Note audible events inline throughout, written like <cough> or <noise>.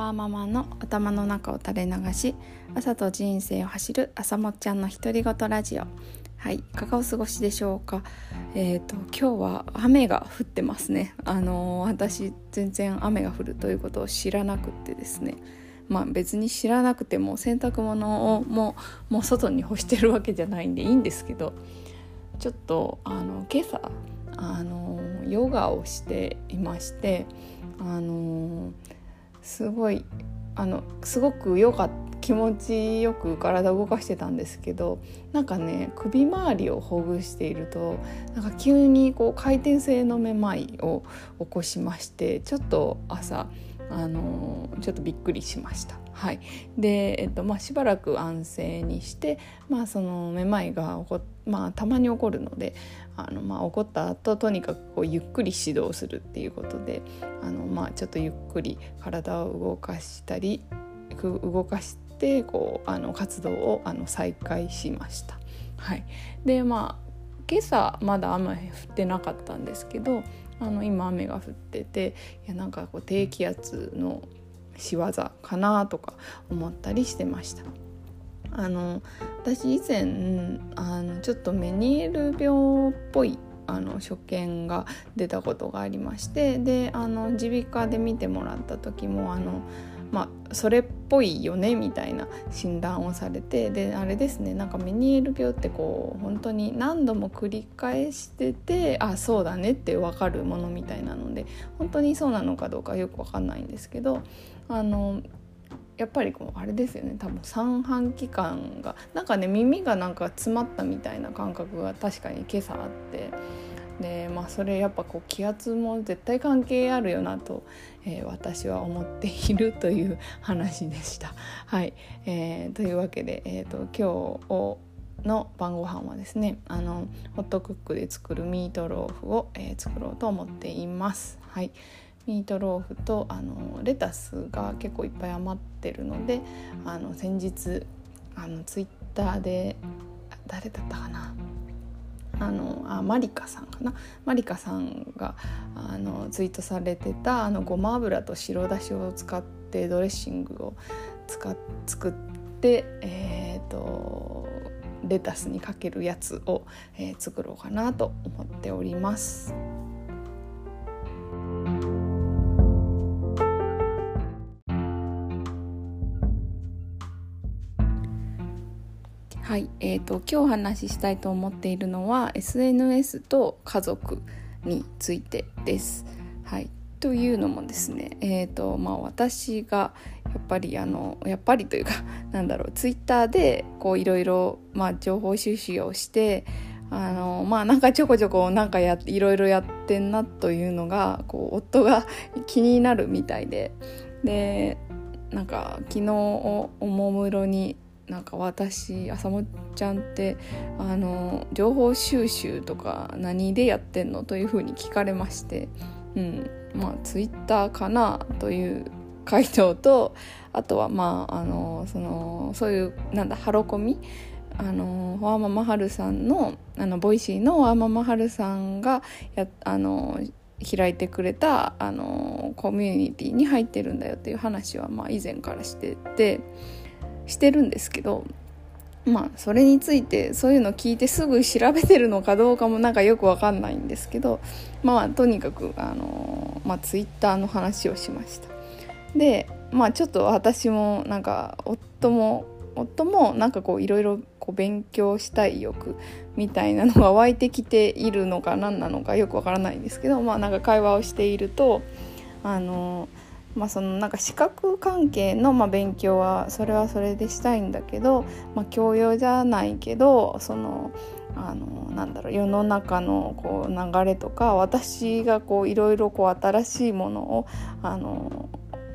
ワーママの頭の中を垂れ流し朝と人生を走る朝もっちゃんの独り言ラジオ。はいいかがお過ごしでしょうか？えっ、ー、と今日は雨が降ってますね。あのー、私全然雨が降るということを知らなくってですね。まあ別に知らなくても洗濯物をもうもう外に干してるわけじゃないんでいいんですけどちょっとあの今朝あのヨガをしていましてあのすごいあのすごくよかった気持ちよく体を動かしてたんですけどなんかね首周りをほぐしているとなんか急にこう回転性のめまいを起こしましてちょっと朝あのちょっとびっくりしました。はい、で、えっとまあ、しばらく安静にして、まあ、そのめまいが起こ、まあ、たまに起こるのであの、まあ、起こった後とにかくこうゆっくり指導するっていうことであの、まあ、ちょっとゆっくり体を動かしたり動かしてこうあの活動をあの再開しました。はい、でまあ今朝まだ雨降ってなかったんですけどあの今雨が降ってていやなんかこう低気圧の仕業かなとか思ったりしてました。あの私以前あのちょっとメニエール病っぽいあの所見が出たことがありましてであの耳鼻科で見てもらった時もあのまあ、それっぽいよねみたいな診断をされてであれですねなんかメニエール病ってこう本当に何度も繰り返しててあそうだねって分かるものみたいなので本当にそうなのかどうかよく分かんないんですけどあのやっぱりこうあれですよね多分三半規管がなんかね耳がなんか詰まったみたいな感覚が確かに今朝あって。でまあそれやっぱこう気圧も絶対関係あるよなと、えー、私は思っているという話でした。<laughs> はい、えー、というわけで、えーと、今日の晩ご飯はですねあのホットクックで作るミートローフを、えー、作ろうと思っています。はいミートローフとあのレタスが結構いっぱい余ってるのであの先日あのツイッターで誰だったかな？あのあマリカさんかな？マリカさんがあのツイートされてたあのごま油と白だしを使ってドレッシングを使作って、えーと、レタスにかけるやつを、えー、作ろうかなと思っております。はい、えーと、今日お話ししたいと思っているのは SNS と家族についてです。はい、というのもですね、えーとまあ、私がやっぱりあのやっぱりというか <laughs> なんだろうツイッターでこういろいろ、ま、情報収集をしてあのまあなんかちょこちょこなんかやいろいろやってんなというのがこう夫が <laughs> 気になるみたいででなんか昨日おもむろになんか私朝もちゃんってあの情報収集とか何でやってんのというふうに聞かれまして、うんまあ、ツイッターかなという回答とあとはまああのそのそういうなんだハロコミあのワーママハルさんのあの Voicy のワーママハルさんがやあの開いてくれたあのコミュニティに入ってるんだよっていう話は、まあ、以前からしてて。してるんですけどまあそれについてそういうの聞いてすぐ調べてるのかどうかもなんかよくわかんないんですけどまあとにかくあのまあツイッターの話をしました。でまあちょっと私もなんか夫も夫もなんかこういろいろ勉強したい欲みたいなのが湧いてきているのか何なのかよくわからないんですけどまあなんか会話をしているとあのまあ、そのなんか資格関係のまあ勉強はそれはそれでしたいんだけど、まあ、教養じゃないけどそのあのなんだろう世の中のこう流れとか私がいろいろ新しいものをあの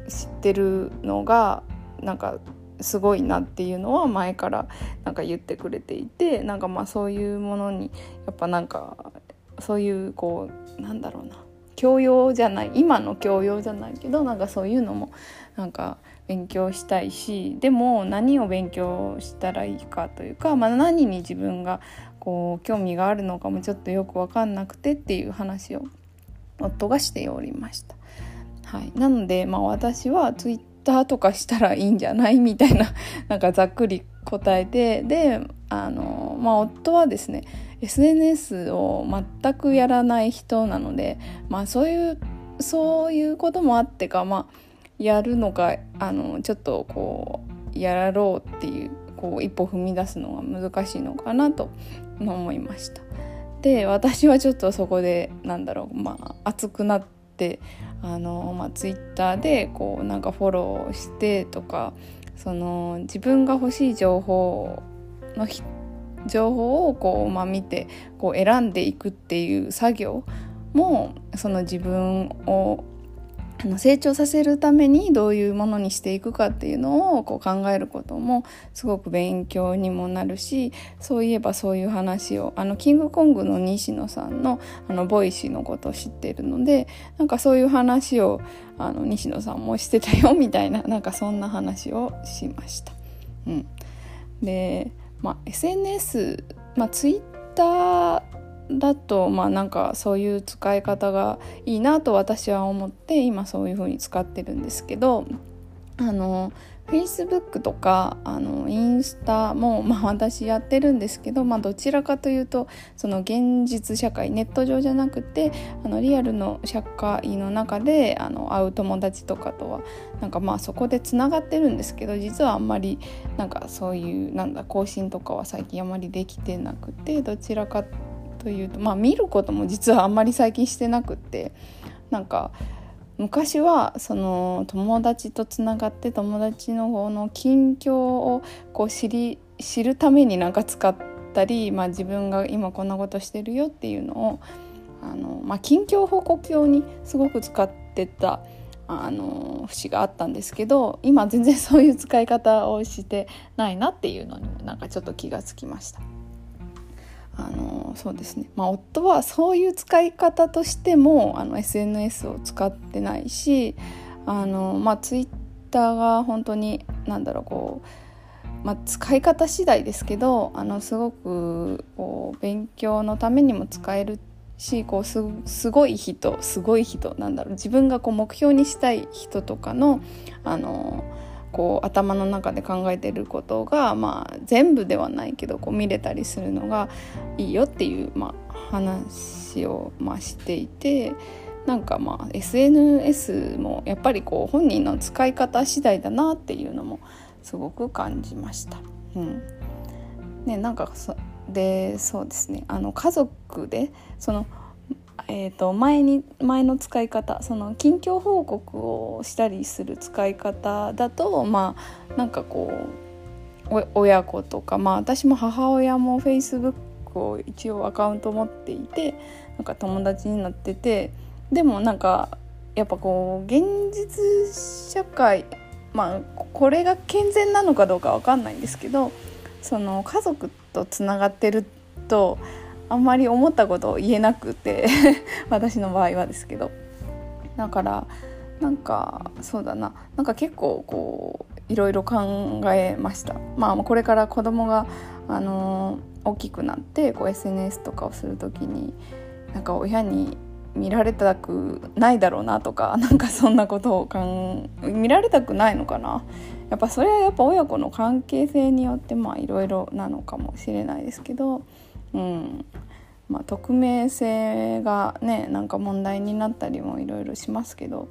知ってるのがなんかすごいなっていうのは前からなんか言ってくれていてなんかまあそういうものにやっぱなんかそういうこうなんだろうな教養じゃない今の教養じゃないけどなんかそういうのもなんか勉強したいしでも何を勉強したらいいかというか、まあ、何に自分がこう興味があるのかもちょっとよく分かんなくてっていう話を夫がしておりました。はい、なので、まあ、私はツイッターとかしたらいいんじゃない？みたいななんかざっくり答えてであの、まあ、夫はですね SNS を全くやらない人なので、まあ、そういうそういうこともあってか、まあ、やるのがあのちょっとこうやろうっていうこう一歩踏み出すのが難しいのかなと思いました。で私はちょっとそこでなんだろうまあ熱くなってあの、まあ、ツイッターでこうなんかフォローしてとかその自分が欲しい情報をの情報をこう、まあ、見てこう選んでいくっていう作業もその自分を成長させるためにどういうものにしていくかっていうのをこう考えることもすごく勉強にもなるしそういえばそういう話をあのキングコングの西野さんのあの Voicy のことを知っているのでなんかそういう話をあの西野さんもしてたよみたいななんかそんな話をしました。うん、で、まあ、SNS、まあ、Twitter だとまあなんかそういう使い方がいいなと私は思って今そういうふうに使ってるんですけどあの Facebook とかあのインスタも、まあ、私やってるんですけど、まあ、どちらかというとその現実社会ネット上じゃなくてあのリアルの社会の中であの会う友達とかとはなんかまあそこでつながってるんですけど実はあんまりなんかそういうなんだ更新とかは最近あまりできてなくてどちらかというとまあ見ることも実はあんまり最近してなくてなんか昔はその友達とつながって友達の方の近況をこう知り知るためになんか使ったり、まあ、自分が今こんなことしてるよっていうのをあの、まあ、近況報告用にすごく使ってたあの節があったんですけど今全然そういう使い方をしてないなっていうのになんかちょっと気がつきました。そうですね、まあ、夫はそういう使い方としてもあの SNS を使ってないしあの、まあ、ツイッターが本当に何だろうこう、まあ、使い方次第ですけどあのすごくこう勉強のためにも使えるしこうすすごい人すごい人なんだろう自分がこう目標にしたい人とかのあのこう頭の中で考えてることが、まあ、全部ではないけどこう見れたりするのがいいよっていう、まあ、話を、まあ、していてなんかまあ SNS もやっぱりこう本人の使い方次第だなっていうのもすごく感じました。うんね、なんかそでそうですねあの家族でそのえーと、前に前の使い方その近況報告をしたりする使い方だとまあなんかこう親子とかまあ私も母親もフェイスブックを一応アカウント持っていてなんか友達になっててでもなんかやっぱこう現実社会まあこれが健全なのかどうかわかんないんですけどその家族とつながってるとあんまり思ったことを言えなくて <laughs> 私の場合はですけど。だからなんかそうだな。なんか結構こういろいろ考えました。まあこれから子供があの、大きくなってこう SNS とかをする時になんか親に見られたくないだろうなとかなんかそんなことを考見られたくないのかな。やっぱそれはやっぱ親子の関係性によってまあいろいろなのかもしれないですけど。うんまあ、匿名性がねなんか問題になったりもいろいろしますけど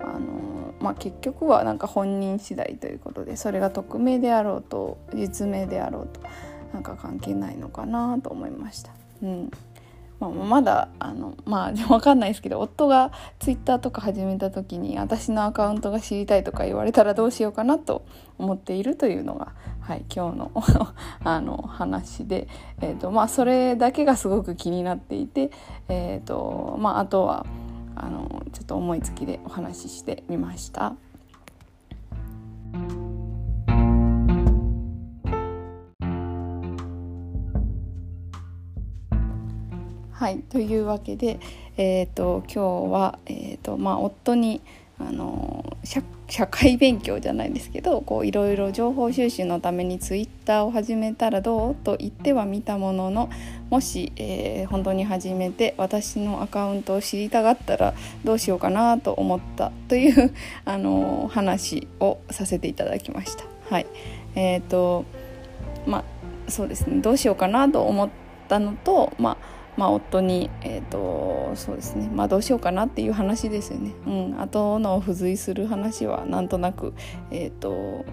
あの、まあ、結局はなんか本人次第ということでそれが匿名であろうと実名であろうとなんか関係ないのかなと思いました。うんまあ、まだあのまあ <laughs> 分かんないですけど夫がツイッターとか始めた時に私のアカウントが知りたいとか言われたらどうしようかなと思っているというのが、はい、今日の <laughs> あの話で、えーとまあ、それだけがすごく気になっていて、えーとまあ、あとはあのちょっと思いつきでお話ししてみました。はいというわけで、えーと、今日は、えーとまあ、夫にあの社会勉強じゃないですけどいろいろ情報収集のためにツイッターを始めたらどうと言ってはみたもののもし、えー、本当に始めて私のアカウントを知りたがったらどうしようかなと思ったというあの話をさせていただきました。はいえーとまあ、そうですねどうしようかなと思ったのと、まあまあ、夫に、えーとそうですねまあ、どうしようかなっていう話ですよね。うん、後の付随する話はなんとなく、えーと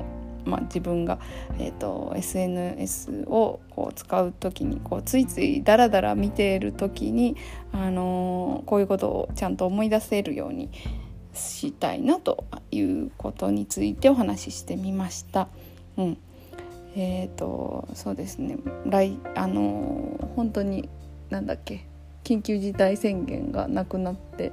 まあ、自分が、えーと、SNS をこう使う時にこうついついダラダラ見ている時に、あのー、こういうことをちゃんと思い出せるようにしたいなということについてお話ししてみました。うんえーとそうですね来あの、本当になんだっけ？緊急事態宣言がなくなって、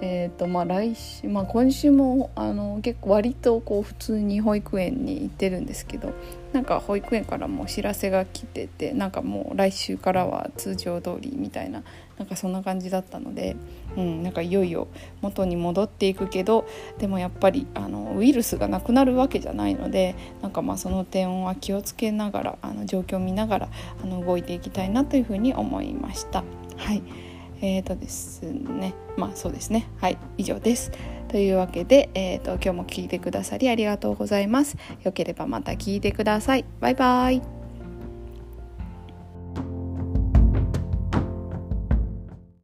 えーとまあ、来週、まあ、今週もあの結構割とこう普通に保育園に行ってるんですけどなんか保育園からも知らせが来ててなんかもう来週からは通常通りみたいななんかそんな感じだったので、うん、なんかいよいよ元に戻っていくけどでもやっぱりあのウイルスがなくなるわけじゃないのでなんかまあその点は気をつけながらあの状況を見ながらあの動いていきたいなというふうに思いました。はいえーとですねまあそうですねはい以上です。というわけで、えーと今日も聞いてくださりありがとうございます。よければまた聞いてください。バイバイ。